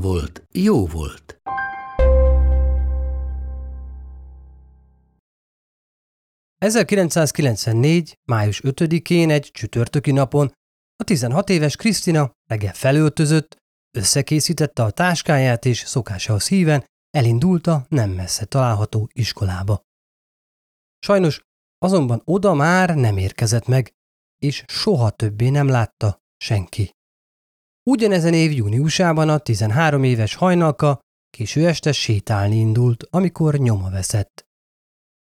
volt, jó volt. ...1994. május 5-én egy csütörtöki napon a 16 éves Krisztina reggel felöltözött, összekészítette a táskáját és szokásához híven elindult a nem messze található iskolába. Sajnos azonban oda már nem érkezett meg, és soha többé nem látta senki. Ugyanezen év júniusában a 13 éves hajnalka késő este sétálni indult, amikor nyoma veszett.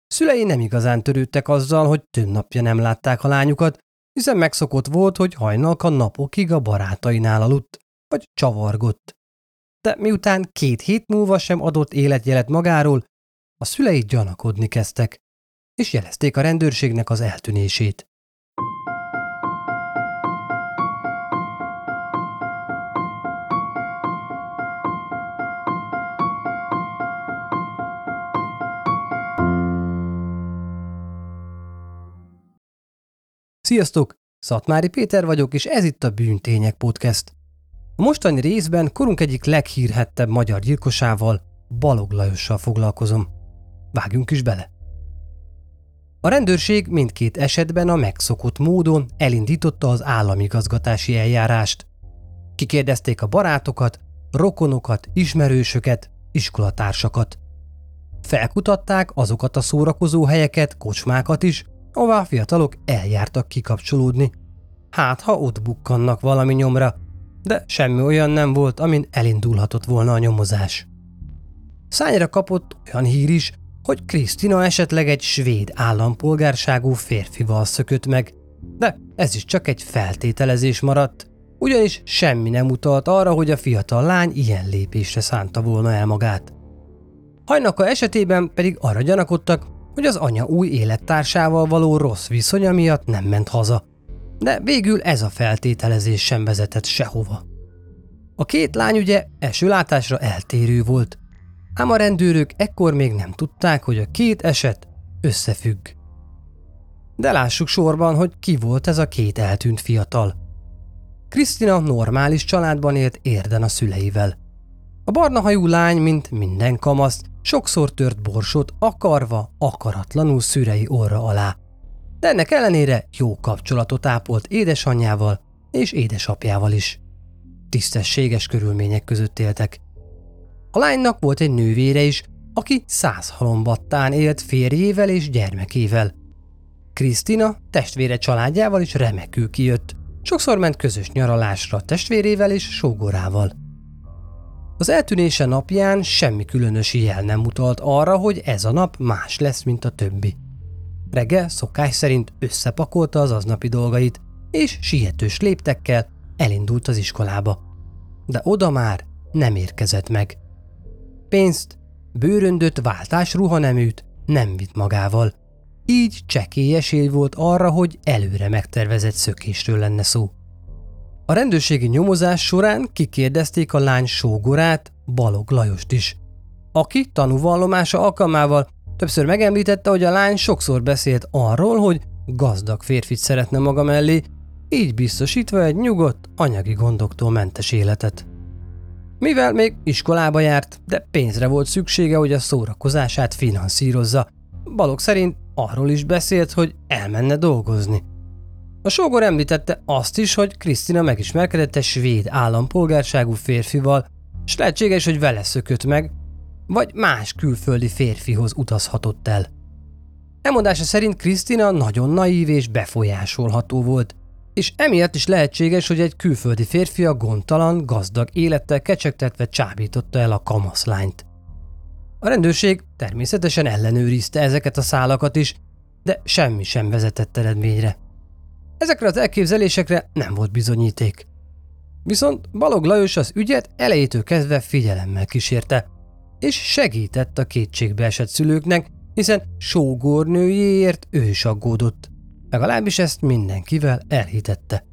Szülei nem igazán törődtek azzal, hogy több napja nem látták a lányukat, hiszen megszokott volt, hogy hajnalka napokig a barátainál aludt, vagy csavargott. De miután két hét múlva sem adott életjelet magáról, a szülei gyanakodni kezdtek, és jelezték a rendőrségnek az eltűnését. Sziasztok! Szatmári Péter vagyok, és ez itt a Bűntények Podcast. A mostani részben korunk egyik leghírhettebb magyar gyilkosával, Balog Lajossal foglalkozom. Vágjunk is bele! A rendőrség mindkét esetben a megszokott módon elindította az államigazgatási eljárást. Kikérdezték a barátokat, rokonokat, ismerősöket, iskolatársakat. Felkutatták azokat a szórakozó helyeket, kocsmákat is, ahová a fiatalok eljártak kikapcsolódni. Hát, ha ott bukkannak valami nyomra, de semmi olyan nem volt, amin elindulhatott volna a nyomozás. Szányra kapott olyan hír is, hogy Krisztina esetleg egy svéd állampolgárságú férfival szökött meg, de ez is csak egy feltételezés maradt, ugyanis semmi nem utalt arra, hogy a fiatal lány ilyen lépésre szánta volna el magát. Hajnaka esetében pedig arra gyanakodtak, hogy az anya új élettársával való rossz viszonya miatt nem ment haza. De végül ez a feltételezés sem vezetett sehova. A két lány ugye első látásra eltérő volt, ám a rendőrök ekkor még nem tudták, hogy a két eset összefügg. De lássuk sorban, hogy ki volt ez a két eltűnt fiatal. Krisztina normális családban élt érden a szüleivel. A barna hajú lány, mint minden kamaszt, sokszor tört borsot akarva, akaratlanul szürei orra alá. De ennek ellenére jó kapcsolatot ápolt édesanyjával és édesapjával is. Tisztességes körülmények között éltek. A lánynak volt egy nővére is, aki száz halombattán élt férjével és gyermekével. Krisztina testvére családjával is remekül kijött. Sokszor ment közös nyaralásra testvérével és sógorával. Az eltűnése napján semmi különös jel nem utalt arra, hogy ez a nap más lesz, mint a többi. Reggel szokás szerint összepakolta az aznapi dolgait, és sietős léptekkel elindult az iskolába. De oda már nem érkezett meg. Pénzt, bőröndöt, váltás ruhaneműt nem vitt magával. Így csekély esély volt arra, hogy előre megtervezett szökésről lenne szó. A rendőrségi nyomozás során kikérdezték a lány sógorát, Balog Lajost is, aki tanúvallomása alkalmával többször megemlítette, hogy a lány sokszor beszélt arról, hogy gazdag férfit szeretne maga mellé, így biztosítva egy nyugodt, anyagi gondoktól mentes életet. Mivel még iskolába járt, de pénzre volt szüksége, hogy a szórakozását finanszírozza, Balog szerint arról is beszélt, hogy elmenne dolgozni – a sógor említette azt is, hogy Krisztina megismerkedett egy svéd állampolgárságú férfival, s lehetséges, hogy vele szökött meg, vagy más külföldi férfihoz utazhatott el. Elmondása szerint Krisztina nagyon naív és befolyásolható volt, és emiatt is lehetséges, hogy egy külföldi férfi a gondtalan, gazdag élettel kecsegtetve csábította el a kamaszlányt. A rendőrség természetesen ellenőrizte ezeket a szálakat is, de semmi sem vezetett eredményre. Ezekre az elképzelésekre nem volt bizonyíték. Viszont Balog Lajos az ügyet elejétől kezdve figyelemmel kísérte, és segített a kétségbe esett szülőknek, hiszen sógornőjéért ő is aggódott. Legalábbis ezt mindenkivel elhitette.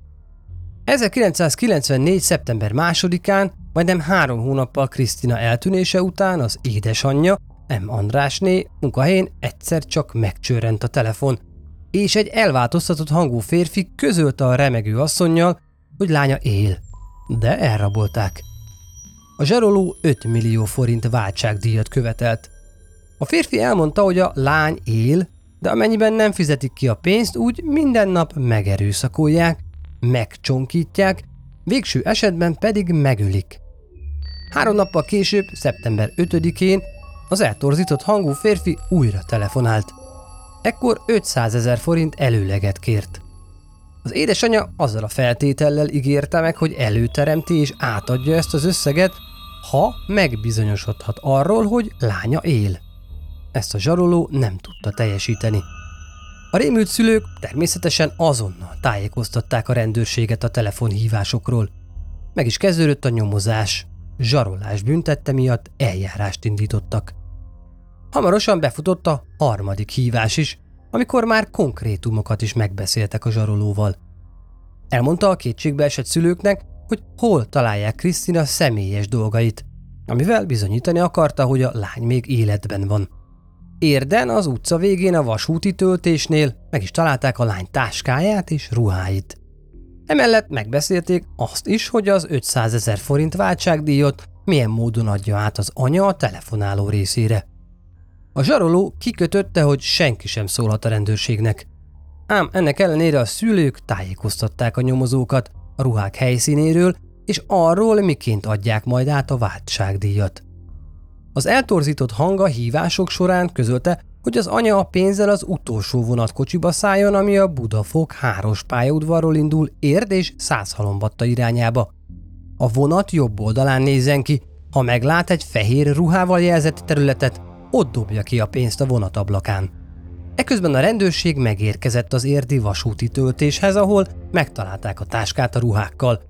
1994. szeptember másodikán, majdnem három hónappal Krisztina eltűnése után az édesanyja, M. Andrásné munkahelyén egyszer csak megcsörrent a telefon, és egy elváltoztatott hangú férfi közölte a remegő asszonynal, hogy lánya él, de elrabolták. A zsaroló 5 millió forint váltságdíjat követelt. A férfi elmondta, hogy a lány él, de amennyiben nem fizetik ki a pénzt, úgy minden nap megerőszakolják, megcsonkítják, végső esetben pedig megölik. Három nappal később, szeptember 5-én az eltorzított hangú férfi újra telefonált. Ekkor 500 ezer forint előleget kért. Az édesanyja azzal a feltétellel ígérte meg, hogy előteremti és átadja ezt az összeget, ha megbizonyosodhat arról, hogy lánya él. Ezt a zsaroló nem tudta teljesíteni. A rémült szülők természetesen azonnal tájékoztatták a rendőrséget a telefonhívásokról. Meg is kezdődött a nyomozás. Zsarolás büntette miatt eljárást indítottak. Hamarosan befutott a harmadik hívás is, amikor már konkrétumokat is megbeszéltek a zsarolóval. Elmondta a esett szülőknek, hogy hol találják Krisztina személyes dolgait, amivel bizonyítani akarta, hogy a lány még életben van. Érden az utca végén a vasúti töltésnél meg is találták a lány táskáját és ruháit. Emellett megbeszélték azt is, hogy az 500 ezer forint váltságdíjat milyen módon adja át az anya a telefonáló részére. A zsaroló kikötötte, hogy senki sem szólhat a rendőrségnek. Ám ennek ellenére a szülők tájékoztatták a nyomozókat a ruhák helyszínéről és arról, miként adják majd át a váltságdíjat. Az eltorzított hanga hívások során közölte, hogy az anya a pénzzel az utolsó vonatkocsiba szálljon, ami a Budafok háros pályaudvarról indul Érd és Százhalombatta irányába. A vonat jobb oldalán nézzen ki, ha meglát egy fehér ruhával jelzett területet, ott dobja ki a pénzt a vonatablakán. Eközben a rendőrség megérkezett az érdi vasúti töltéshez, ahol megtalálták a táskát a ruhákkal,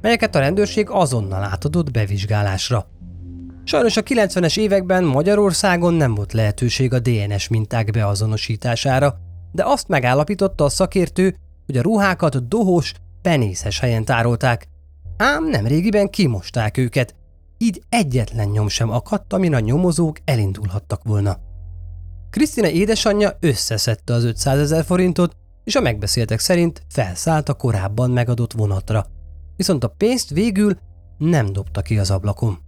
melyeket a rendőrség azonnal átadott bevizsgálásra. Sajnos a 90-es években Magyarországon nem volt lehetőség a DNS minták beazonosítására, de azt megállapította a szakértő, hogy a ruhákat dohos, penészes helyen tárolták. Ám nem régiben kimosták őket, így egyetlen nyom sem akadt, amin a nyomozók elindulhattak volna. Krisztina édesanyja összeszedte az 500 ezer forintot, és a megbeszéltek szerint felszállt a korábban megadott vonatra. Viszont a pénzt végül nem dobta ki az ablakon.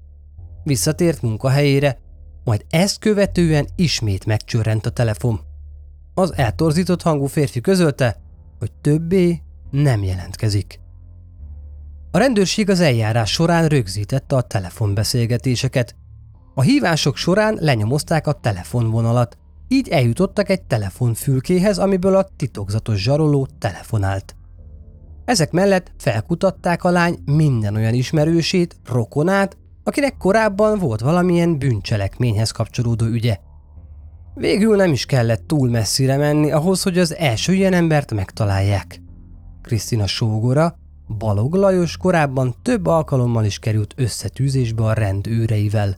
Visszatért munkahelyére, majd ezt követően ismét megcsörrent a telefon. Az eltorzított hangú férfi közölte, hogy többé nem jelentkezik. A rendőrség az eljárás során rögzítette a telefonbeszélgetéseket. A hívások során lenyomozták a telefonvonalat, így eljutottak egy telefonfülkéhez, amiből a titokzatos zsaroló telefonált. Ezek mellett felkutatták a lány minden olyan ismerősét, rokonát, akinek korábban volt valamilyen bűncselekményhez kapcsolódó ügye. Végül nem is kellett túl messzire menni ahhoz, hogy az első ilyen embert megtalálják. Krisztina sógora, Balog Lajos korábban több alkalommal is került összetűzésbe a rendőreivel.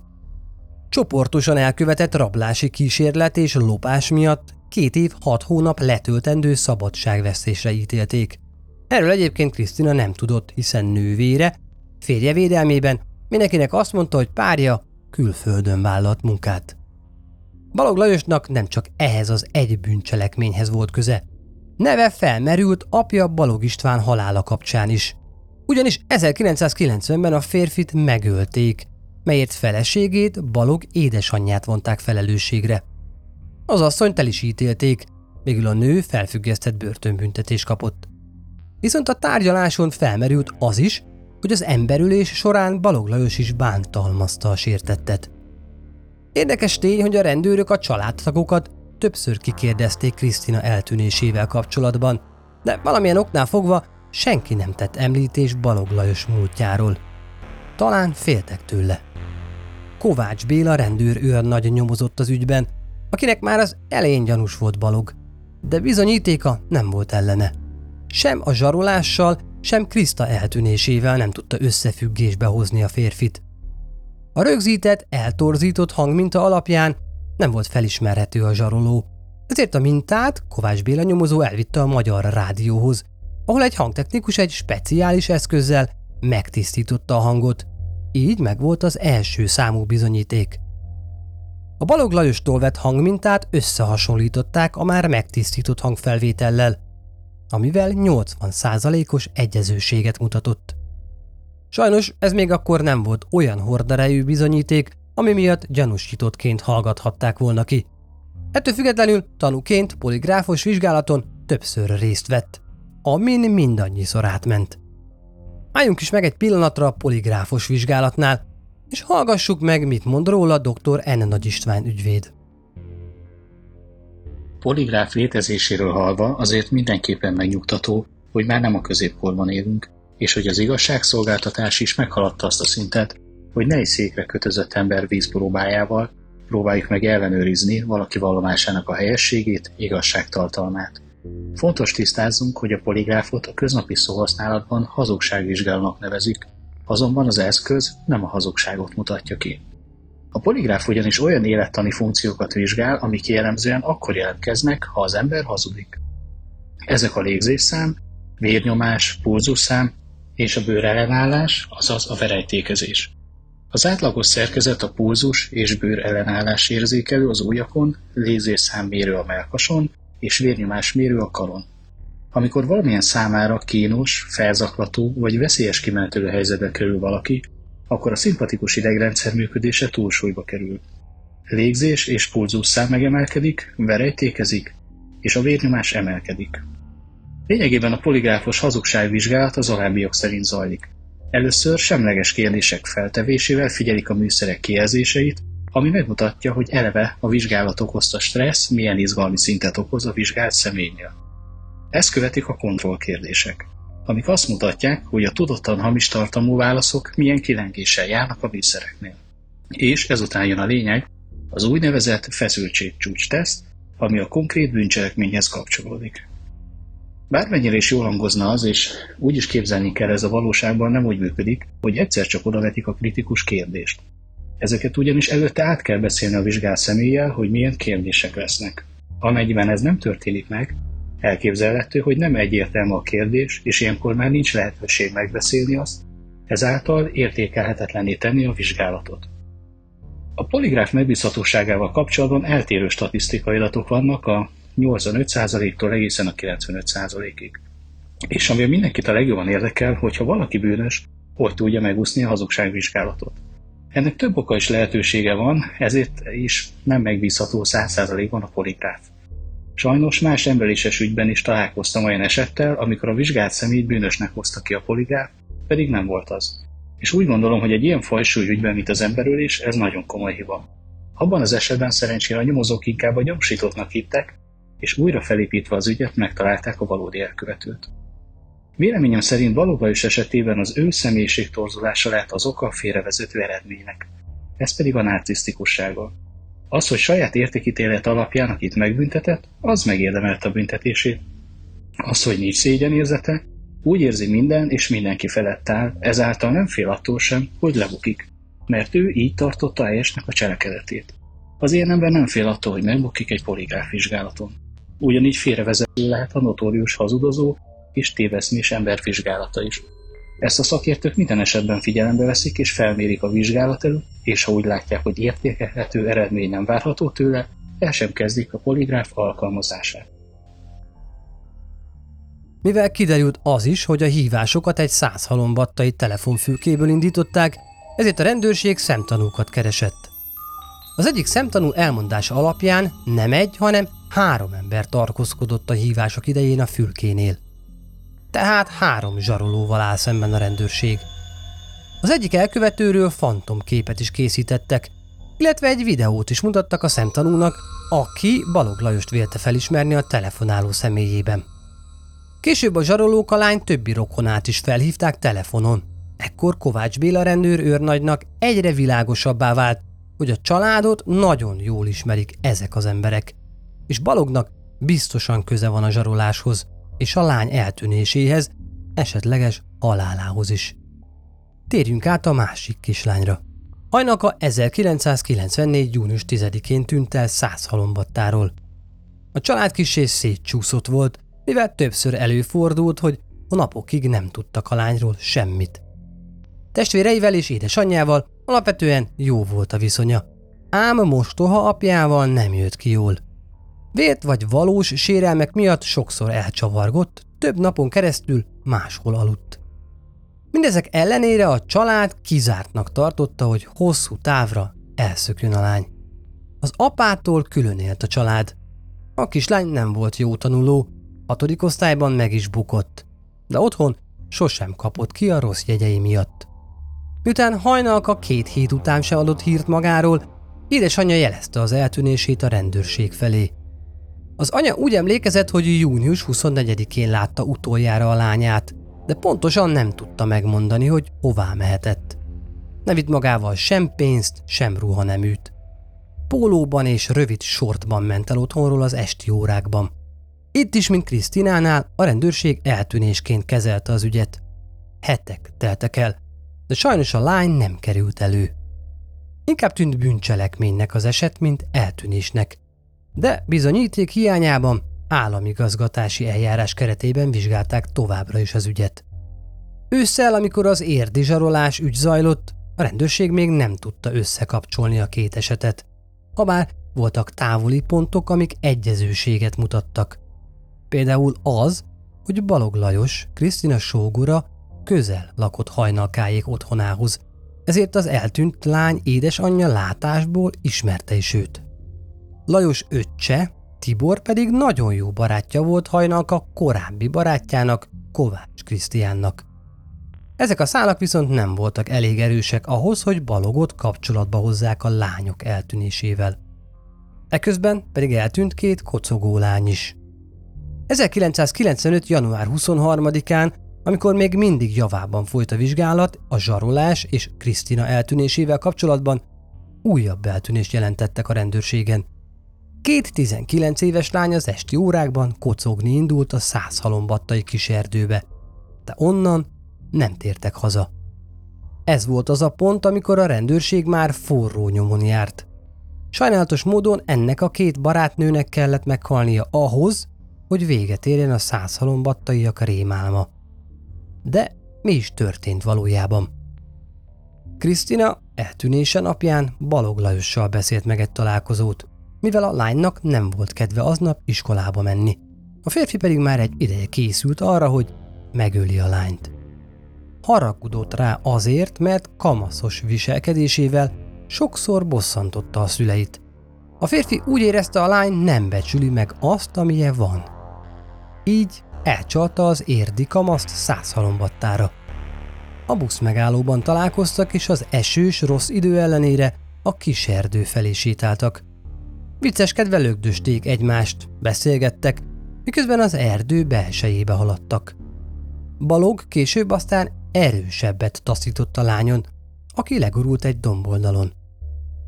Csoportosan elkövetett rablási kísérlet és lopás miatt két év hat hónap letöltendő szabadságvesztésre ítélték. Erről egyébként Krisztina nem tudott, hiszen nővére, férje védelmében mindenkinek azt mondta, hogy párja külföldön vállalt munkát. Balog Lajosnak nem csak ehhez az egy bűncselekményhez volt köze, Neve felmerült apja Balog István halála kapcsán is. Ugyanis 1990-ben a férfit megölték, melyért feleségét, Balog édesanyját vonták felelősségre. Az asszonyt el is ítélték, végül a nő felfüggesztett börtönbüntetés kapott. Viszont a tárgyaláson felmerült az is, hogy az emberülés során Balog Lajos is bántalmazta a sértettet. Érdekes tény, hogy a rendőrök a családtagokat többször kikérdezték Krisztina eltűnésével kapcsolatban, de valamilyen oknál fogva senki nem tett említés Balog Lajos múltjáról. Talán féltek tőle. Kovács Béla rendőr nagy nyomozott az ügyben, akinek már az elején gyanús volt Balog, de bizonyítéka nem volt ellene. sem a zsarolással, sem Kriszta eltűnésével nem tudta összefüggésbe hozni a férfit. A rögzített, eltorzított hangminta alapján nem volt felismerhető a zsaroló, ezért a mintát Kovács Béla nyomozó elvitte a Magyar Rádióhoz, ahol egy hangtechnikus egy speciális eszközzel megtisztította a hangot. Így megvolt az első számú bizonyíték. A Balog Lajostól vett hangmintát összehasonlították a már megtisztított hangfelvétellel, amivel 80%-os egyezőséget mutatott. Sajnos ez még akkor nem volt olyan horderejű bizonyíték, ami miatt gyanúsítottként hallgathatták volna ki. Ettől függetlenül tanúként poligráfos vizsgálaton többször részt vett, amin mindannyiszor átment. Álljunk is meg egy pillanatra a poligráfos vizsgálatnál, és hallgassuk meg, mit mond róla dr. N. Nagy István ügyvéd. Poligráf létezéséről hallva azért mindenképpen megnyugtató, hogy már nem a középkorban élünk, és hogy az igazságszolgáltatás is meghaladta azt a szintet, hogy ne egy székre kötözött ember vízpróbájával próbáljuk meg ellenőrizni valaki vallomásának a helyességét, igazságtartalmát. Fontos tisztázzunk, hogy a poligráfot a köznapi szóhasználatban hazugságvizsgálónak nevezik, azonban az eszköz nem a hazugságot mutatja ki. A poligráf ugyanis olyan élettani funkciókat vizsgál, amik jellemzően akkor jelentkeznek, ha az ember hazudik. Ezek a légzésszám, vérnyomás, pulzusszám és a bőrellenállás, azaz a verejtékezés. Az átlagos szerkezet a pulzus és bőr ellenállás érzékelő az ujjakon, mérő a melkason és vérnyomásmérő a karon. Amikor valamilyen számára kínos, felzaklató vagy veszélyes kimenetülő helyzetbe kerül valaki, akkor a szimpatikus idegrendszer működése túlsúlyba kerül. Légzés és pulzusszám megemelkedik, verejtékezik, és a vérnyomás emelkedik. Lényegében a poligráfos hazugságvizsgálat az alábbiak szerint zajlik. Először semleges kérdések feltevésével figyelik a műszerek kijelzéseit, ami megmutatja, hogy eleve a vizsgálat okozta stressz milyen izgalmi szintet okoz a vizsgált személynél. Ezt követik a kontrollkérdések, amik azt mutatják, hogy a tudottan hamis tartalmú válaszok milyen kilengéssel járnak a műszereknél. És ezután jön a lényeg, az úgynevezett feszültségcsúcs teszt, ami a konkrét bűncselekményhez kapcsolódik. Bármennyire is jól hangozna az, és úgy is képzelni kell ez a valóságban nem úgy működik, hogy egyszer csak odavetik a kritikus kérdést. Ezeket ugyanis előtte át kell beszélni a vizsgál személlyel, hogy milyen kérdések lesznek. Amennyiben ez nem történik meg, elképzelhető, hogy nem egyértelmű a kérdés, és ilyenkor már nincs lehetőség megbeszélni azt, ezáltal értékelhetetlenné tenni a vizsgálatot. A poligráf megbízhatóságával kapcsolatban eltérő statisztikai adatok vannak a 85%-tól egészen a 95%-ig. És ami mindenkit a legjobban érdekel, hogyha valaki bűnös, hogy tudja megúszni a hazugságvizsgálatot. Ennek több oka is lehetősége van, ezért is nem megbízható 100%-ban a poligráf. Sajnos más emberéses ügyben is találkoztam olyan esettel, amikor a vizsgált személyt bűnösnek hozta ki a poligráf, pedig nem volt az. És úgy gondolom, hogy egy ilyen fajsú ügyben, mint az emberölés, ez nagyon komoly hiba. Abban az esetben szerencsére a nyomozók inkább a gyanúsítottnak hittek, és újra felépítve az ügyet megtalálták a valódi elkövetőt. Véleményem szerint Balogajos esetében az ő személyiség torzulása lehet az oka a félrevezető eredménynek. Ez pedig a narcisztikussága. Az, hogy saját értékítélet alapján, akit megbüntetett, az megérdemelte a büntetését. Az, hogy nincs szégyenérzete, úgy érzi minden és mindenki felett áll, ezáltal nem fél attól sem, hogy lebukik, mert ő így tartotta helyesnek a cselekedetét. Az ilyen ember nem fél attól, hogy megbukik egy poligráf vizsgálaton. Ugyanígy félrevezető lehet a notórius hazudozó és téveszmés ember vizsgálata is. Ezt a szakértők minden esetben figyelembe veszik és felmérik a vizsgálat előtt, és ha úgy látják, hogy értékelhető eredmény nem várható tőle, el sem kezdik a poligráf alkalmazását. Mivel kiderült az is, hogy a hívásokat egy 100 halombattai telefonfülkéből indították, ezért a rendőrség szemtanúkat keresett. Az egyik szemtanú elmondása alapján nem egy, hanem három ember tartózkodott a hívások idején a fülkénél. Tehát három zsarolóval áll szemben a rendőrség. Az egyik elkövetőről fantomképet is készítettek, illetve egy videót is mutattak a szemtanúnak, aki Balog Lajost vélte felismerni a telefonáló személyében. Később a zsarolók a lány többi rokonát is felhívták telefonon. Ekkor Kovács Béla rendőr őrnagynak egyre világosabbá vált, hogy a családot nagyon jól ismerik ezek az emberek, és Balognak biztosan köze van a zsaroláshoz, és a lány eltűnéséhez, esetleges halálához is. Térjünk át a másik kislányra. Hajnaka 1994. június 10-én tűnt el száz halombattáról. A család kisé szétcsúszott volt, mivel többször előfordult, hogy a napokig nem tudtak a lányról semmit. Testvéreivel és édesanyjával alapvetően jó volt a viszonya, ám mostoha apjával nem jött ki jól. Vért vagy valós sérelmek miatt sokszor elcsavargott, több napon keresztül máshol aludt. Mindezek ellenére a család kizártnak tartotta, hogy hosszú távra elszökjön a lány. Az apától külön élt a család. A kislány nem volt jó tanuló, hatodik osztályban meg is bukott, de otthon sosem kapott ki a rossz jegyei miatt. Miután hajnalka két hét után se adott hírt magáról, édesanyja jelezte az eltűnését a rendőrség felé. Az anya úgy emlékezett, hogy június 24-én látta utoljára a lányát, de pontosan nem tudta megmondani, hogy hová mehetett. Ne vitt magával sem pénzt, sem ruhaneműt. Pólóban és rövid sortban ment el otthonról az esti órákban. Itt is, mint Krisztinánál, a rendőrség eltűnésként kezelte az ügyet. Hetek teltek el, de sajnos a lány nem került elő. Inkább tűnt bűncselekménynek az eset, mint eltűnésnek. De bizonyíték hiányában államigazgatási eljárás keretében vizsgálták továbbra is az ügyet. Ősszel, amikor az érdi zsarolás ügy zajlott, a rendőrség még nem tudta összekapcsolni a két esetet. Habár voltak távoli pontok, amik egyezőséget mutattak. Például az, hogy Balog Lajos, Krisztina sógura közel lakott hajnalkájék otthonához, ezért az eltűnt lány édesanyja látásból ismerte is őt. Lajos öccse, Tibor pedig nagyon jó barátja volt hajnalka korábbi barátjának, Kovács Krisztiánnak. Ezek a szálak viszont nem voltak elég erősek ahhoz, hogy Balogot kapcsolatba hozzák a lányok eltűnésével. Eközben pedig eltűnt két kocogó lány is. 1995. január 23-án, amikor még mindig javában folyt a vizsgálat, a zsarolás és Krisztina eltűnésével kapcsolatban újabb eltűnést jelentettek a rendőrségen – Két 19 éves lány az esti órákban kocogni indult a százhalombattai kis erdőbe, de onnan nem tértek haza. Ez volt az a pont, amikor a rendőrség már forró nyomon járt. Sajnálatos módon ennek a két barátnőnek kellett meghalnia ahhoz, hogy véget érjen a százhalombattaiak rémálma. De mi is történt valójában? Krisztina eltűnése napján Balog Lajossal beszélt meg egy találkozót mivel a lánynak nem volt kedve aznap iskolába menni. A férfi pedig már egy ideje készült arra, hogy megöli a lányt. Haragudott rá azért, mert kamaszos viselkedésével sokszor bosszantotta a szüleit. A férfi úgy érezte, a lány nem becsüli meg azt, amilyen van. Így elcsalta az érdi kamaszt száz halombattára. A busz megállóban találkoztak, és az esős, rossz idő ellenére a kis erdő felé sétáltak. Vicceskedve lögdösték egymást, beszélgettek, miközben az erdő belsejébe haladtak. Balog később aztán erősebbet taszított a lányon, aki legurult egy domboldalon.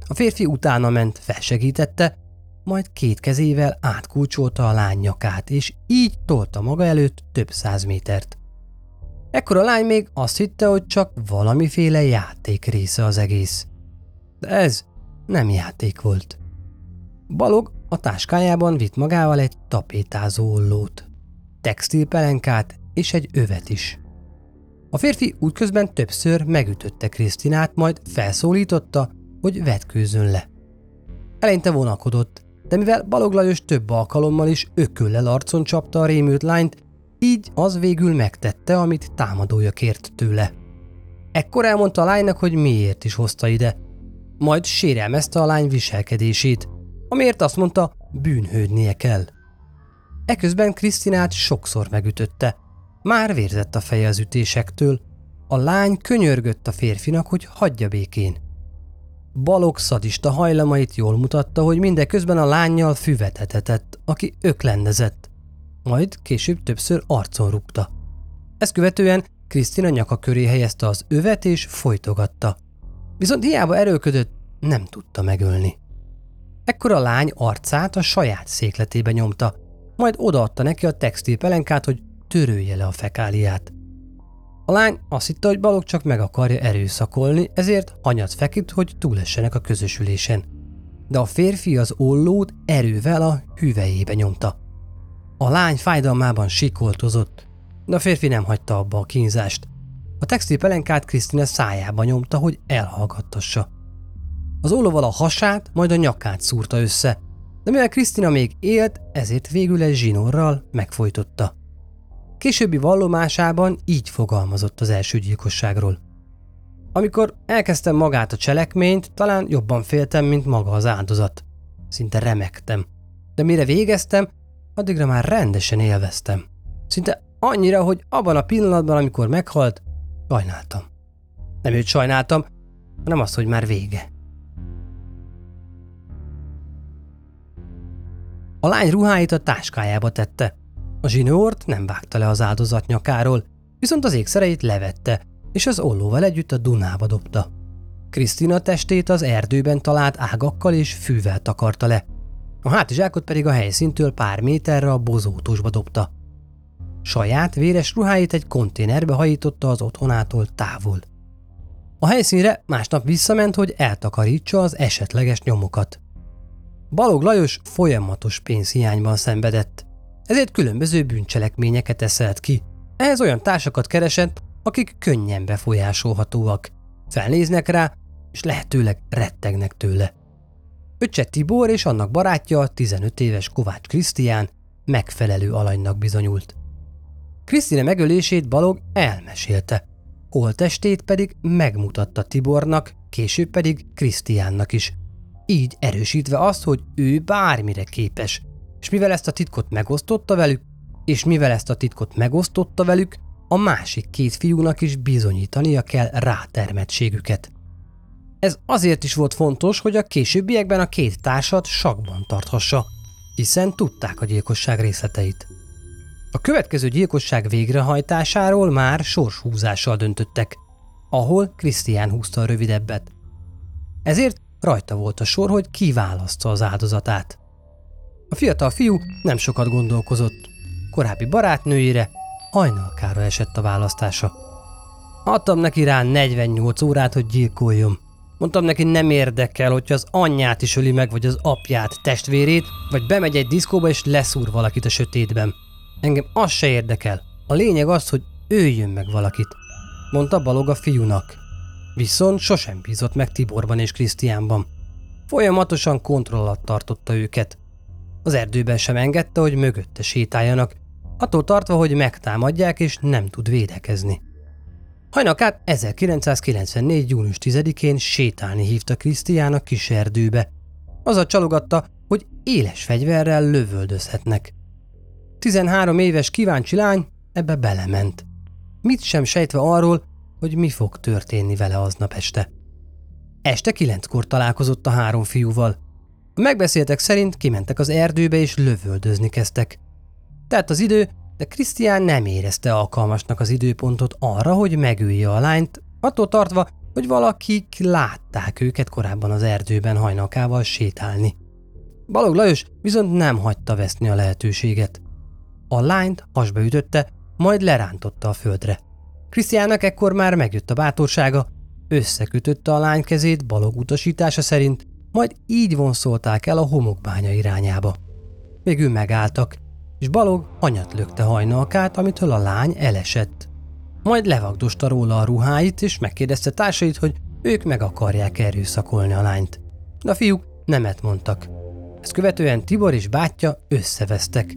A férfi utána ment, felsegítette, majd két kezével átkulcsolta a lány nyakát, és így tolta maga előtt több száz métert. Ekkor a lány még azt hitte, hogy csak valamiféle játék része az egész. De ez nem játék volt. Balog a táskájában vitt magával egy tapétázó ollót, textilpelenkát és egy övet is. A férfi útközben többször megütötte Krisztinát, majd felszólította, hogy vetkőzön le. Eleinte vonakodott, de mivel Balog Lajos több alkalommal is ököllel arcon csapta a rémült lányt, így az végül megtette, amit támadója kért tőle. Ekkor elmondta a lánynak, hogy miért is hozta ide, majd sérelmezte a lány viselkedését, amiért azt mondta, bűnhődnie kell. Eközben Krisztinát sokszor megütötte. Már vérzett a feje az ütésektől. A lány könyörgött a férfinak, hogy hagyja békén. Balog szadista hajlamait jól mutatta, hogy mindeközben a lányjal füvetetetett, aki öklendezett. Majd később többször arcon rúgta. Ezt követően Krisztina nyaka köré helyezte az övet és folytogatta. Viszont hiába erőködött, nem tudta megölni. Ekkor a lány arcát a saját székletébe nyomta, majd odaadta neki a textilpelenkát, hogy törölje le a fekáliát. A lány azt hitte, hogy Balog csak meg akarja erőszakolni, ezért hanyat feküdt, hogy túlessenek a közösülésen. De a férfi az ollót erővel a hüvelyébe nyomta. A lány fájdalmában sikoltozott, de a férfi nem hagyta abba a kínzást. A textilpelenkát Krisztina szájába nyomta, hogy elhallgattassa. Az ollóval a hasát, majd a nyakát szúrta össze, de mivel Krisztina még élt, ezért végül egy zsinórral megfojtotta. Későbbi vallomásában így fogalmazott az első gyilkosságról. Amikor elkezdtem magát a cselekményt, talán jobban féltem, mint maga az áldozat. Szinte remektem. De mire végeztem, addigra már rendesen élveztem. Szinte annyira, hogy abban a pillanatban, amikor meghalt, sajnáltam. Nem őt sajnáltam, hanem azt, hogy már vége. A lány ruháit a táskájába tette. A zsinórt nem vágta le az áldozat nyakáról, viszont az ékszereit levette, és az ollóval együtt a Dunába dobta. Krisztina testét az erdőben talált ágakkal és fűvel takarta le. A hátizsákot pedig a helyszíntől pár méterre a bozótosba dobta. Saját véres ruháit egy konténerbe hajította az otthonától távol. A helyszínre másnap visszament, hogy eltakarítsa az esetleges nyomokat. Balog Lajos folyamatos pénzhiányban szenvedett, ezért különböző bűncselekményeket eszelt ki. Ehhez olyan társakat keresett, akik könnyen befolyásolhatóak. Felnéznek rá, és lehetőleg rettegnek tőle. Öccse Tibor és annak barátja, 15 éves Kovács Krisztián megfelelő alanynak bizonyult. Krisztina megölését Balog elmesélte, holtestét pedig megmutatta Tibornak, később pedig Krisztiánnak is, így erősítve azt, hogy ő bármire képes, és mivel ezt a titkot megosztotta velük, és mivel ezt a titkot megosztotta velük, a másik két fiúnak is bizonyítania kell rátermettségüket. Ez azért is volt fontos, hogy a későbbiekben a két társat sakban tarthassa, hiszen tudták a gyilkosság részleteit. A következő gyilkosság végrehajtásáról már sorshúzással döntöttek, ahol Krisztián húzta a rövidebbet. Ezért rajta volt a sor, hogy kiválasztja az áldozatát. A fiatal fiú nem sokat gondolkozott. Korábbi barátnőjére hajnalkára esett a választása. Adtam neki rá 48 órát, hogy gyilkoljon. Mondtam neki, nem érdekel, hogyha az anyját is öli meg, vagy az apját, testvérét, vagy bemegy egy diszkóba és leszúr valakit a sötétben. Engem az se érdekel. A lényeg az, hogy öljön meg valakit, mondta Balog a fiúnak. Viszont sosem bízott meg Tiborban és Krisztiánban. Folyamatosan kontroll alatt tartotta őket. Az erdőben sem engedte, hogy mögötte sétáljanak, attól tartva, hogy megtámadják és nem tud védekezni. Hajnakát 1994. június 10-én sétálni hívta Krisztián a kis erdőbe. a csalogatta, hogy éles fegyverrel lövöldözhetnek. 13 éves kíváncsi lány ebbe belement. Mit sem sejtve arról, hogy mi fog történni vele aznap este. Este kilenckor találkozott a három fiúval. A megbeszéltek szerint kimentek az erdőbe és lövöldözni kezdtek. Tehát az idő, de Krisztián nem érezte alkalmasnak az időpontot arra, hogy megülje a lányt, attól tartva, hogy valakik látták őket korábban az erdőben hajnakával sétálni. Balog Lajos viszont nem hagyta veszni a lehetőséget. A lányt hasba ütötte, majd lerántotta a földre. Krisztiának ekkor már megjött a bátorsága, összekötötte a lány kezét balog utasítása szerint, majd így vonszolták el a homokbánya irányába. Végül megálltak, és Balog anyat lökte hajnalkát, amitől a lány elesett. Majd levagdosta róla a ruháit, és megkérdezte társait, hogy ők meg akarják erőszakolni a lányt. De a fiúk nemet mondtak. Ezt követően Tibor és bátyja összevesztek.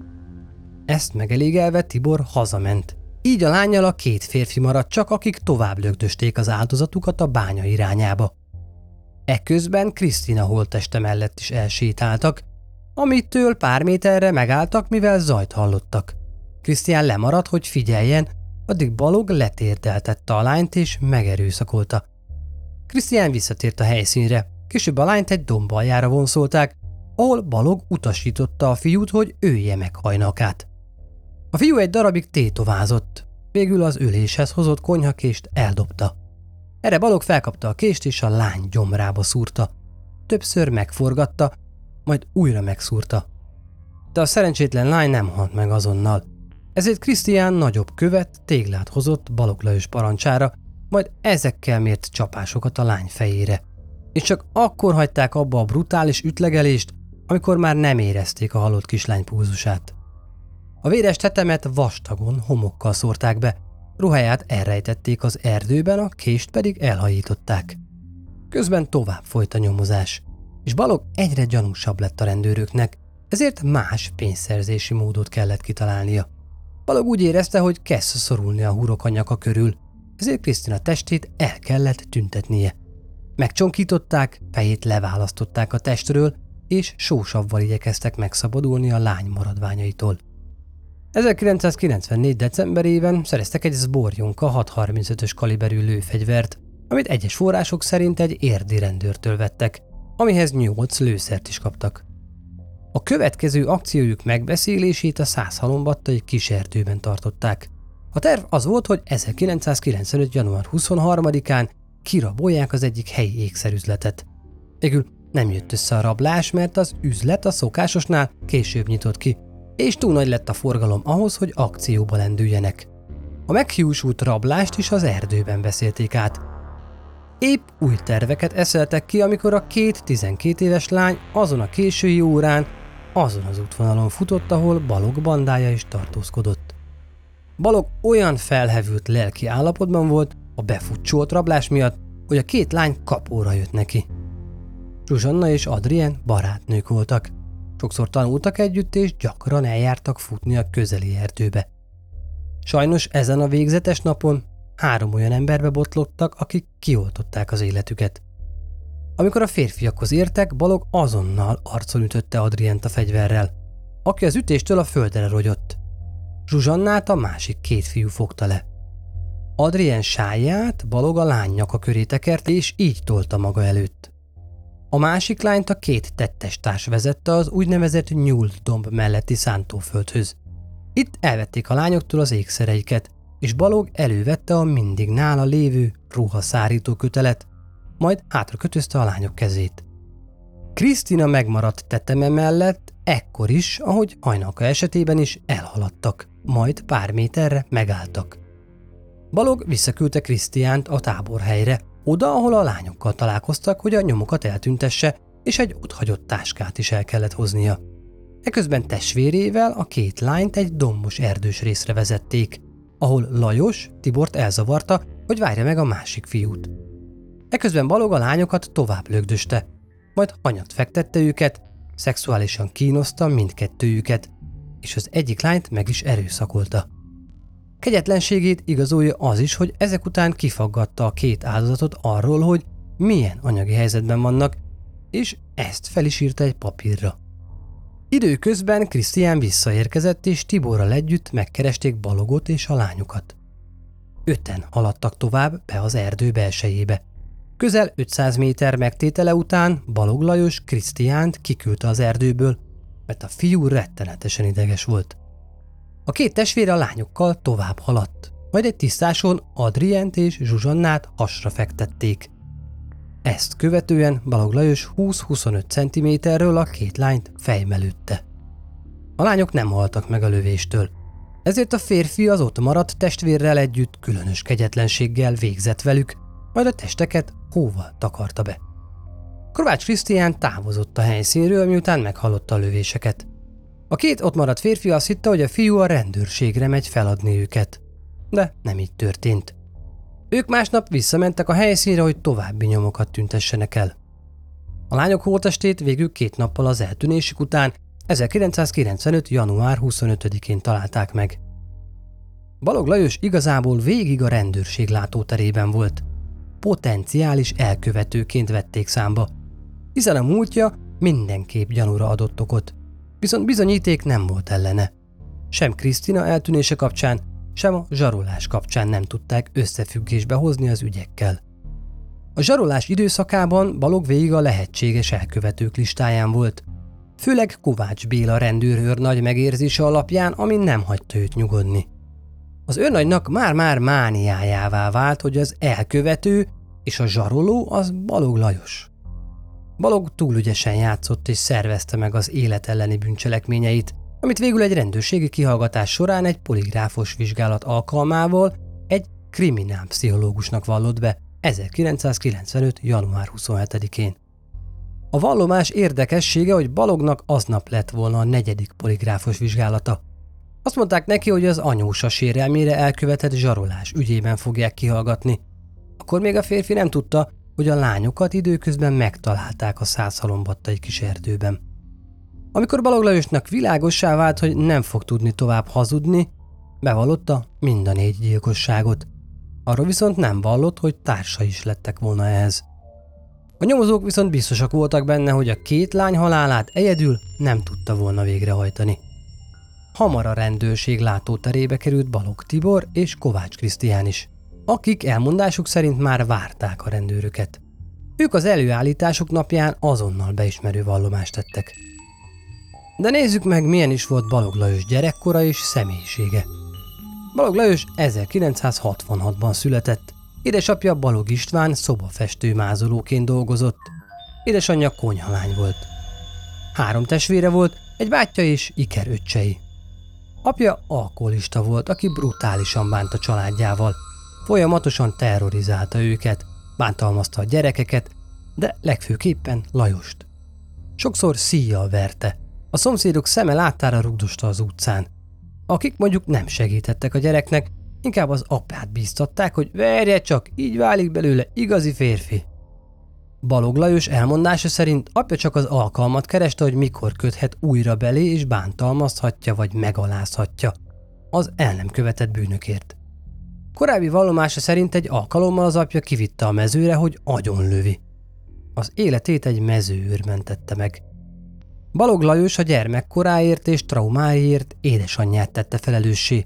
Ezt megelégelve Tibor hazament. Így a lányjal a két férfi maradt csak, akik tovább lögdösték az áldozatukat a bánya irányába. Ekközben Krisztina holteste mellett is elsétáltak, amitől pár méterre megálltak, mivel zajt hallottak. Krisztián lemaradt, hogy figyeljen, addig Balog letérdeltette a lányt és megerőszakolta. Krisztián visszatért a helyszínre, később a lányt egy dombaljára vonszolták, ahol Balog utasította a fiút, hogy ője meg hajnakát. A fiú egy darabig tétovázott, végül az üléshez hozott konyhakést eldobta. Erre Balog felkapta a kést és a lány gyomrába szúrta. Többször megforgatta, majd újra megszúrta. de a szerencsétlen lány nem halt meg azonnal. Ezért Krisztián nagyobb követ, téglát hozott Balog Lajos parancsára, majd ezekkel mért csapásokat a lány fejére. És csak akkor hagyták abba a brutális ütlegelést, amikor már nem érezték a halott kislány púzusát. A véres tetemet vastagon, homokkal szórták be, ruháját elrejtették az erdőben, a kést pedig elhajították. Közben tovább folyt a nyomozás, és Balog egyre gyanúsabb lett a rendőröknek, ezért más pénzszerzési módot kellett kitalálnia. Balog úgy érezte, hogy kezd szorulni a hurok a nyaka körül, ezért Krisztina testét el kellett tüntetnie. Megcsonkították, fejét leválasztották a testről, és sósavval igyekeztek megszabadulni a lány maradványaitól. 1994. decemberében szereztek egy Zborjonka 6.35-ös kaliberű lőfegyvert, amit egyes források szerint egy érdi rendőrtől vettek, amihez 8 lőszert is kaptak. A következő akciójuk megbeszélését a százhalombattai kis erdőben tartották. A terv az volt, hogy 1995. január 23-án kirabolják az egyik helyi ékszerüzletet. Végül nem jött össze a rablás, mert az üzlet a szokásosnál később nyitott ki, és túl nagy lett a forgalom ahhoz, hogy akcióba lendüljenek. A meghiúsult rablást is az erdőben beszélték át. Épp új terveket eszeltek ki, amikor a két 12 éves lány azon a késői órán azon az útvonalon futott, ahol Balog bandája is tartózkodott. Balog olyan felhevült lelki állapotban volt a befutcsolt rablás miatt, hogy a két lány kapóra jött neki. Zsuzsanna és Adrien barátnők voltak. Sokszor tanultak együtt, és gyakran eljártak futni a közeli erdőbe. Sajnos ezen a végzetes napon három olyan emberbe botlottak, akik kioltották az életüket. Amikor a férfiakhoz értek, Balog azonnal arcon ütötte Adrient a fegyverrel, aki az ütéstől a földre rogyott. Zsuzsannát a másik két fiú fogta le. Adrien sáját Balog a lány nyaka köré tekert, és így tolta maga előtt. A másik lányt a két tettes társ vezette az úgynevezett nyúlt domb melletti szántóföldhöz. Itt elvették a lányoktól az ékszereiket, és Balog elővette a mindig nála lévő ruhaszárító kötelet, majd hátra kötözte a lányok kezét. Krisztina megmaradt teteme mellett, ekkor is, ahogy hajnalka esetében is elhaladtak, majd pár méterre megálltak. Balog visszaküldte Krisztiánt a táborhelyre, oda, ahol a lányokkal találkoztak, hogy a nyomokat eltüntesse, és egy otthagyott táskát is el kellett hoznia. Eközben testvérével a két lányt egy dombos erdős részre vezették, ahol Lajos Tibort elzavarta, hogy várja meg a másik fiút. Eközben Balog a lányokat tovább lögdöste, majd anyat fektette őket, szexuálisan kínoszta mindkettőjüket, és az egyik lányt meg is erőszakolta. Kegyetlenségét igazolja az is, hogy ezek után kifaggatta a két áldozatot arról, hogy milyen anyagi helyzetben vannak, és ezt fel is írta egy papírra. Időközben Krisztián visszaérkezett, és Tiborral együtt megkeresték Balogot és a lányokat. Öten haladtak tovább be az erdő belsejébe. Közel 500 méter megtétele után Balog Lajos Krisztiánt kiküldte az erdőből, mert a fiú rettenetesen ideges volt. A két testvér a lányokkal tovább haladt, majd egy tisztáson Adrient és Zsuzsannát hasra fektették. Ezt követően Balog Lajos 20-25 cm-ről a két lányt fejmelőtte. A lányok nem haltak meg a lövéstől, ezért a férfi az ott maradt testvérrel együtt különös kegyetlenséggel végzett velük, majd a testeket hóval takarta be. Kovács Krisztián távozott a helyszínről, miután meghallotta a lövéseket. A két ott maradt férfi azt hitte, hogy a fiú a rendőrségre megy feladni őket. De nem így történt. Ők másnap visszamentek a helyszínre, hogy további nyomokat tüntessenek el. A lányok holtestét végül két nappal az eltűnésük után 1995. január 25-én találták meg. Balog Lajos igazából végig a rendőrség látóterében volt. Potenciális elkövetőként vették számba, hiszen a múltja mindenképp gyanúra adott okot viszont bizonyíték nem volt ellene. Sem Krisztina eltűnése kapcsán, sem a zsarolás kapcsán nem tudták összefüggésbe hozni az ügyekkel. A zsarolás időszakában Balog végig a lehetséges elkövetők listáján volt, főleg Kovács Béla rendőrőr nagy megérzése alapján, ami nem hagyta őt nyugodni. Az őrnagynak már-már mániájává vált, hogy az elkövető és a zsaroló az Balog Lajos. Balog túl ügyesen játszott és szervezte meg az élet elleni bűncselekményeit, amit végül egy rendőrségi kihallgatás során egy poligráfos vizsgálat alkalmával egy kriminálpszichológusnak vallott be 1995. január 27-én. A vallomás érdekessége, hogy Balognak aznap lett volna a negyedik poligráfos vizsgálata. Azt mondták neki, hogy az anyósa sérelmére elkövetett zsarolás ügyében fogják kihallgatni. Akkor még a férfi nem tudta, hogy a lányokat időközben megtalálták a százhalombattai kis erdőben. Amikor Balog Lajosnak világossá vált, hogy nem fog tudni tovább hazudni, bevallotta mind a négy gyilkosságot. Arról viszont nem vallott, hogy társa is lettek volna ehhez. A nyomozók viszont biztosak voltak benne, hogy a két lány halálát egyedül nem tudta volna végrehajtani. Hamar a rendőrség látóterébe került Balog Tibor és Kovács Krisztián is, akik elmondásuk szerint már várták a rendőröket. Ők az előállításuk napján azonnal beismerő vallomást tettek. De nézzük meg, milyen is volt Balog Lajos gyerekkora és személyisége. Balog Lajos 1966-ban született, Édesapja Balog István szobafestő mázolóként dolgozott. Édesanyja konyhalány volt. Három testvére volt, egy bátyja és iker öccsei. Apja alkoholista volt, aki brutálisan bánt a családjával. Folyamatosan terrorizálta őket, bántalmazta a gyerekeket, de legfőképpen Lajost. Sokszor szíjjal verte. A szomszédok szeme láttára rugdosta az utcán. Akik mondjuk nem segítettek a gyereknek, Inkább az apát bíztatták, hogy verje csak, így válik belőle igazi férfi. Balog Lajos elmondása szerint apja csak az alkalmat kereste, hogy mikor köthet újra belé és bántalmazhatja vagy megalázhatja az el nem követett bűnökért. Korábbi vallomása szerint egy alkalommal az apja kivitte a mezőre, hogy agyon lövi. Az életét egy mezőőr mentette meg. Balog Lajos a gyermekkoráért és traumáért édesanyját tette felelőssé,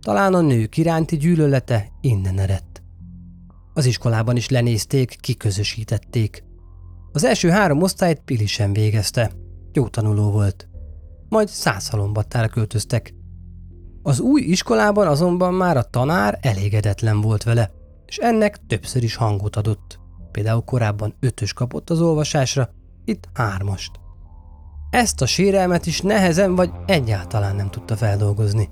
talán a nők iránti gyűlölete innen eredt. Az iskolában is lenézték, kiközösítették. Az első három osztályt Pili végezte. Jó tanuló volt. Majd százhalombattára költöztek. Az új iskolában azonban már a tanár elégedetlen volt vele, és ennek többször is hangot adott. Például korábban ötös kapott az olvasásra, itt hármast. Ezt a sérelmet is nehezen vagy egyáltalán nem tudta feldolgozni.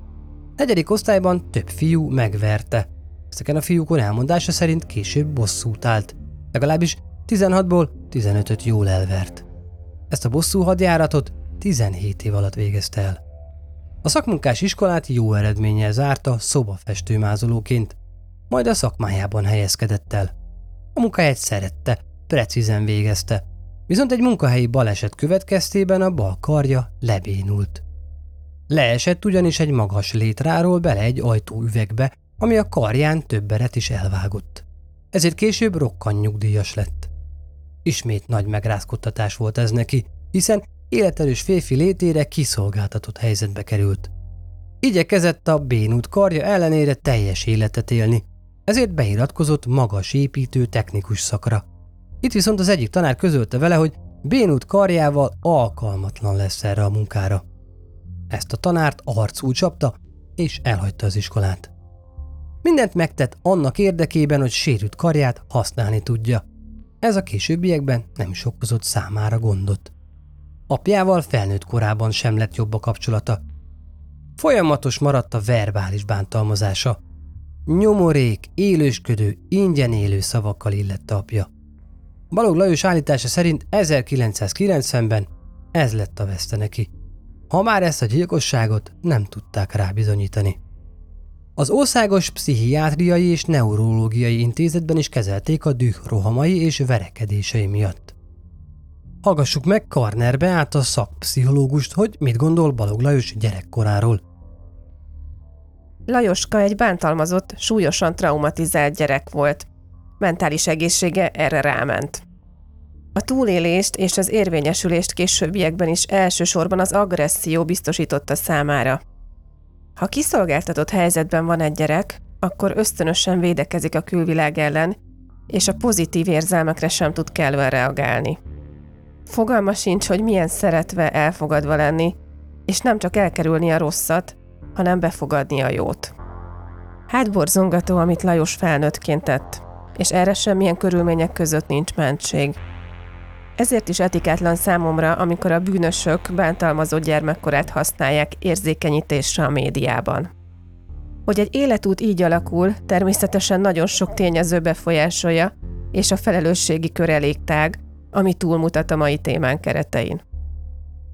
Negyedik osztályban több fiú megverte. Ezeken a fiúkon elmondása szerint később bosszút állt. Legalábbis 16-ból 15-öt jól elvert. Ezt a bosszú hadjáratot 17 év alatt végezte el. A szakmunkás iskolát jó eredménnyel zárta szobafestőmázolóként, majd a szakmájában helyezkedett el. A munkáját szerette, precízen végezte, viszont egy munkahelyi baleset következtében a bal karja lebénult. Leesett ugyanis egy magas létráról bele egy ajtóüvegbe, ami a karján többeret is elvágott. Ezért később rokkan nyugdíjas lett. Ismét nagy megrázkodtatás volt ez neki, hiszen életerős férfi létére kiszolgáltatott helyzetbe került. Igyekezett a bénút karja ellenére teljes életet élni, ezért beiratkozott magas építő technikus szakra. Itt viszont az egyik tanár közölte vele, hogy bénút karjával alkalmatlan lesz erre a munkára. Ezt a tanárt arcul csapta, és elhagyta az iskolát. Mindent megtett annak érdekében, hogy sérült karját használni tudja. Ez a későbbiekben nem is okozott számára gondot. Apjával felnőtt korában sem lett jobb a kapcsolata. Folyamatos maradt a verbális bántalmazása. Nyomorék, élősködő, ingyen élő szavakkal illette apja. Balog Lajos állítása szerint 1990-ben ez lett a veszte neki ha már ezt a gyilkosságot nem tudták rábizonyítani. Az Országos Pszichiátriai és Neurológiai Intézetben is kezelték a düh rohamai és verekedései miatt. Hallgassuk meg Karner Beát a szakpszichológust, hogy mit gondol Balog Lajos gyerekkoráról. Lajoska egy bántalmazott, súlyosan traumatizált gyerek volt. Mentális egészsége erre ráment. A túlélést és az érvényesülést későbbiekben is elsősorban az agresszió biztosította számára. Ha kiszolgáltatott helyzetben van egy gyerek, akkor ösztönösen védekezik a külvilág ellen, és a pozitív érzelmekre sem tud kellően reagálni. Fogalma sincs, hogy milyen szeretve elfogadva lenni, és nem csak elkerülni a rosszat, hanem befogadni a jót. Hátborzongató, amit Lajos felnőttként tett, és erre semmilyen körülmények között nincs mentség – Ezért is etikátlan számomra, amikor a bűnösök bántalmazott gyermekkorát használják érzékenyítésre a médiában. Hogy egy életút így alakul, természetesen nagyon sok tényező befolyásolja, és a felelősségi kör elég tág, ami túlmutat a mai témán keretein.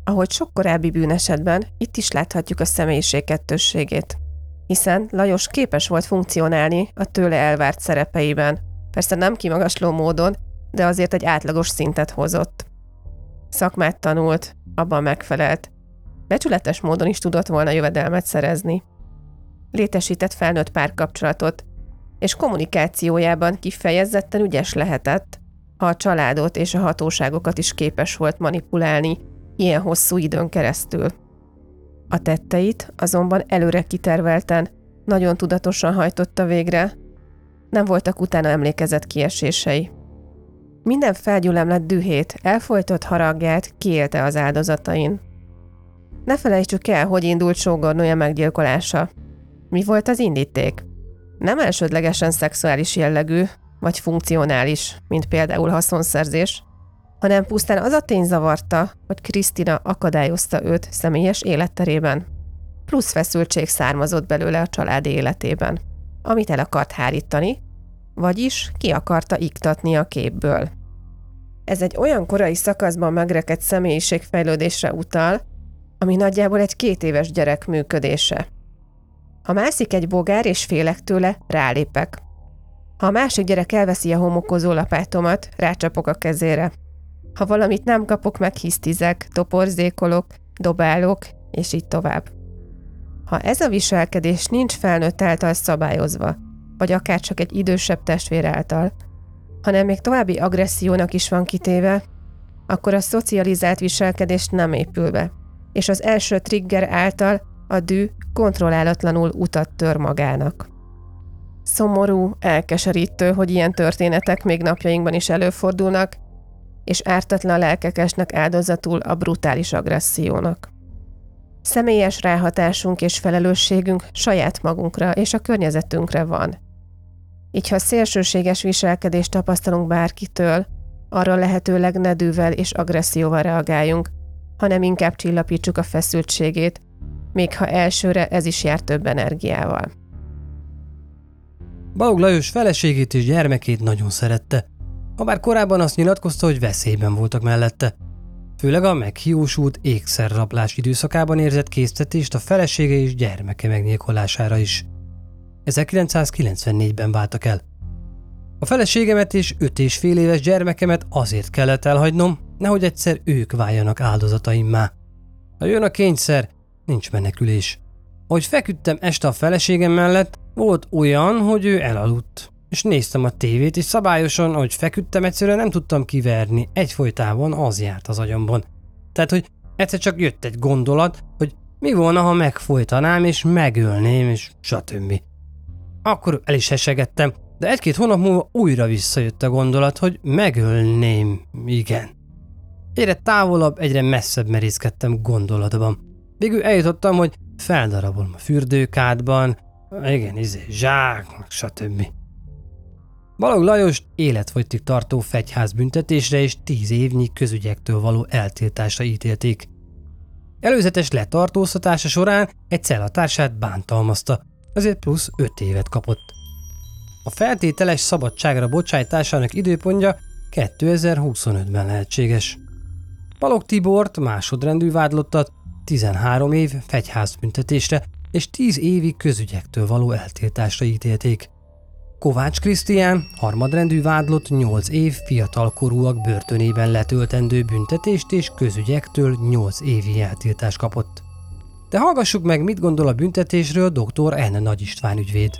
Ahogy sok korábbi bűnesetben, itt is láthatjuk a személyiség kettősségét. Hiszen Lajos képes volt funkcionálni a tőle elvárt szerepeiben, persze nem kimagasló módon, de azért egy átlagos szintet hozott. Szakmát tanult, abban megfelelt. Becsületes módon is tudott volna jövedelmet szerezni. Létesített felnőtt párkapcsolatot, és kommunikációjában kifejezetten ügyes lehetett, a családot és a hatóságokat is képes volt manipulálni ilyen hosszú időn keresztül. A tetteit azonban előre kitervelten, nagyon tudatosan hajtotta végre, nem voltak utána emlékezett kiesései. Minden felgyülemlett dühét, elfolytott haragját kiélte az áldozatain. Ne felejtsük el, hogy indult sógornője meggyilkolása. Mi volt az indíték? Nem elsődlegesen szexuális jellegű, vagy funkcionális, mint például haszonszerzés, hanem pusztán az a tény zavarta, hogy Krisztina akadályozta őt személyes életterében. Plusz feszültség származott belőle a család életében, amit el akart hárítani, vagyis ki akarta iktatni a képből. Ez egy olyan korai szakaszban megrekedt személyiségfejlődésre utal, ami nagyjából egy két éves gyerek működése. Ha mászik egy bogár és félek tőle, rálépek. Ha a másik gyerek elveszi a homokozó lapátomat, rácsapok a kezére. Ha valamit nem kapok, meghisztizek, toporzékolok, dobálok, és így tovább. Ha ez a viselkedés nincs felnőtt által szabályozva, vagy akár csak egy idősebb testvér által, hanem még további agressziónak is van kitéve, akkor a szocializált viselkedés nem épül be, és az első trigger által a dű kontrollálatlanul utat tör magának. Szomorú, elkeserítő, hogy ilyen történetek még napjainkban is előfordulnak, és ártatlan lelkek esnek áldozatul a brutális agressziónak. Személyes ráhatásunk és felelősségünk saját magunkra és a környezetünkre van. Így ha szélsőséges viselkedést tapasztalunk bárkitől, arra lehetőleg nedűvel és agresszióval reagáljunk, hanem inkább csillapítsuk a feszültségét, még ha elsőre ez is jár több energiával. Balog Lajos feleségét és gyermekét nagyon szerette, ha bár korábban azt nyilatkozta, hogy veszélyben voltak mellette. Főleg a meghiúsult ékszerrablás időszakában érzett késztetést a felesége és gyermeke megnyilkolására is. 1994-ben váltak el. A feleségemet és öt és fél éves gyermekemet azért kellett elhagynom, nehogy egyszer ők váljanak áldozataimmá. Ha jön a kényszer, nincs menekülés. Ahogy feküdtem este a feleségem mellett, volt olyan, hogy ő elaludt, és néztem a tévét, és szabályosan, ahogy feküdtem, egyszerűen nem tudtam kiverni, egyfolytában az járt az agyamban. Tehát, hogy egyszer csak jött egy gondolat, hogy mi volna, ha megfolytanám, és megölném, és stb. Akkor el is esegettem, de egy-két hónap múlva újra visszajött a gondolat, hogy megölném, igen. Egyre távolabb, egyre messzebb merészkedtem gondolatban. Végül eljutottam, hogy feldarabolom a fürdőkádban, igen, izé, zsák, stb. Balog Lajost életfogytig tartó fegyházbüntetésre és tíz évnyi közügyektől való eltiltásra ítélték. Előzetes letartóztatása során egy cellatársát bántalmazta, azért plusz öt évet kapott. A feltételes szabadságra bocsájtásának időpontja 2025-ben lehetséges. Balog Tibort másodrendű vádlottat 13 év fegyházbüntetésre és 10 évi közügyektől való eltiltásra ítélték. Kovács Krisztián harmadrendű vádlott 8 év fiatalkorúak börtönében letöltendő büntetést és közügyektől 8 évi eltiltást kapott. De hallgassuk meg, mit gondol a büntetésről dr. N. Nagy István ügyvéd.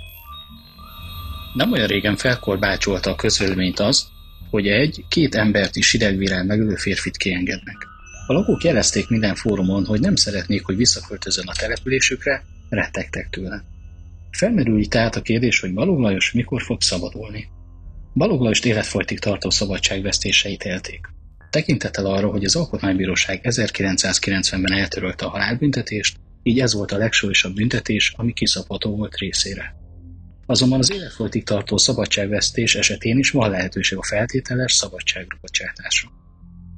Nem olyan régen felkorbácsolta a közvéleményt az, hogy egy, két embert is idegvérel megölő férfit kiengednek. A lakók jelezték minden fórumon, hogy nem szeretnék, hogy visszaköltözön a településükre, rettegtek tőle. Felmerül így tehát a kérdés, hogy Balogh Lajos mikor fog szabadulni. Balogh Lajost életfolytig tartó szabadságvesztéseit élték. Tekintettel arra, hogy az Alkotmánybíróság 1990-ben eltörölte a halálbüntetést, így ez volt a legsúlyosabb büntetés, ami kiszabható volt részére. Azonban az életfolytig tartó szabadságvesztés esetén is van lehetőség a feltételes szabadságra bocsátásra.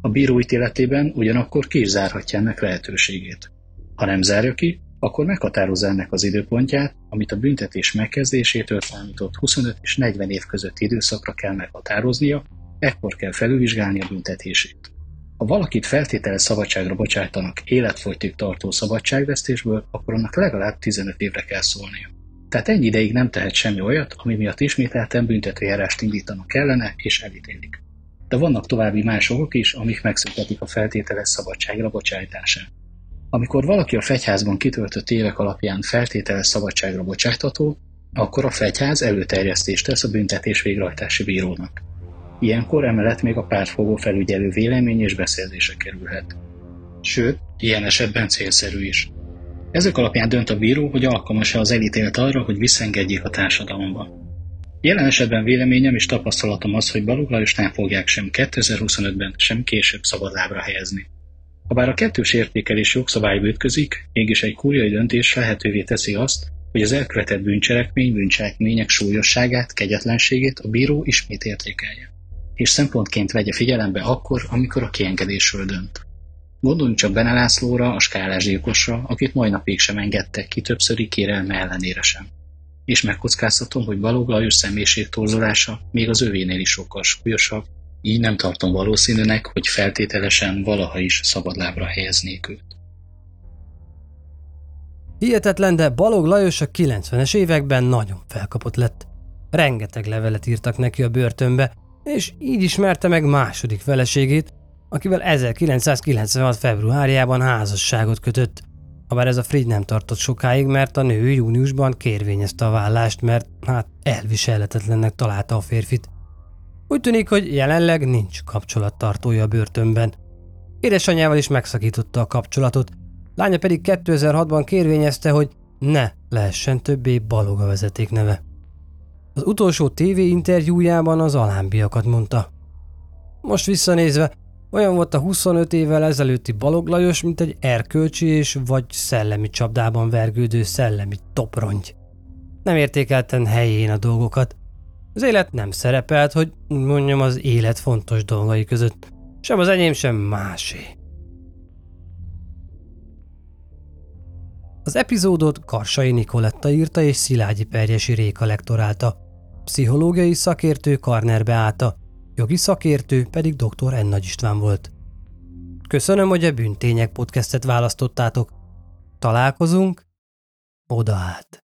A bíró ítéletében ugyanakkor ki ennek lehetőségét. Ha nem zárja ki, akkor meghatározza ennek az időpontját, amit a büntetés megkezdésétől számított 25 és 40 év közötti időszakra kell meghatároznia, ekkor kell felülvizsgálni a büntetését. Ha valakit feltételes szabadságra bocsájtanak életfolytig tartó szabadságvesztésből, akkor annak legalább 15 évre kell szólnia. Tehát ennyi ideig nem tehet semmi olyat, ami miatt ismételten büntetőjárást indítanak kellene és elítélik. De vannak további más okok is, amik megszüntetik a feltételes szabadságra bocsájtását. Amikor valaki a fegyházban kitöltött évek alapján feltételes szabadságra bocsájtató, akkor a fegyház előterjesztést tesz a büntetés végrehajtási bírónak. Ilyenkor emellett még a pártfogó felügyelő vélemény és beszélése kerülhet. Sőt, ilyen esetben célszerű is. Ezek alapján dönt a bíró, hogy alkalmas-e az elítélt arra, hogy visszengedjék a társadalomba. Jelen esetben véleményem és tapasztalatom az, hogy Balogh Lajos nem fogják sem 2025-ben, sem később szabadlábra helyezni. Habár a kettős értékelés jogszabályba ütközik, mégis egy kúriai döntés lehetővé teszi azt, hogy az elkövetett bűncselekmény, bűncselekmények súlyosságát, kegyetlenségét a bíró ismét értékelje, és szempontként vegye figyelembe akkor, amikor a kiengedésről dönt. Gondoljunk csak Bene Lászlóra, a skálás gyilkosra, akit mai napig sem engedtek ki többszöri kérelme ellenére sem. És megkockáztatom, hogy Balogh Lajos személyiségtorzulása még az övénél is sokkal súlyosabb, így nem tartom valószínűnek, hogy feltételesen valaha is szabadlábra helyeznék őt. Hihetetlen, de Balog Lajos a 90-es években nagyon felkapott lett. Rengeteg levelet írtak neki a börtönbe, és így ismerte meg második feleségét, akivel 1996. februárjában házasságot kötött. Habár ez a Frigy nem tartott sokáig, mert a nő júniusban kérvényezte a vállást, mert hát elviselhetetlennek találta a férfit. Úgy tűnik, hogy jelenleg nincs kapcsolattartója a börtönben. Édesanyjával is megszakította a kapcsolatot, lánya pedig 2006-ban kérvényezte, hogy ne lehessen többé Baloga vezeték neve. Az utolsó TV interjújában az alábbiakat mondta. Most visszanézve, olyan volt a 25 évvel ezelőtti Balog Lajos, mint egy erkölcsi és vagy szellemi csapdában vergődő szellemi toprongy. Nem értékelten helyén a dolgokat, az élet nem szerepelt, hogy mondjam az élet fontos dolgai között. Sem az enyém, sem másé. Az epizódot Karsai Nikoletta írta és Szilágyi Perjesi Réka lektorálta. Pszichológiai szakértő Karner Beáta, jogi szakértő pedig dr. N. Nagy István volt. Köszönöm, hogy a Bűntények podcastet választottátok. Találkozunk oda át.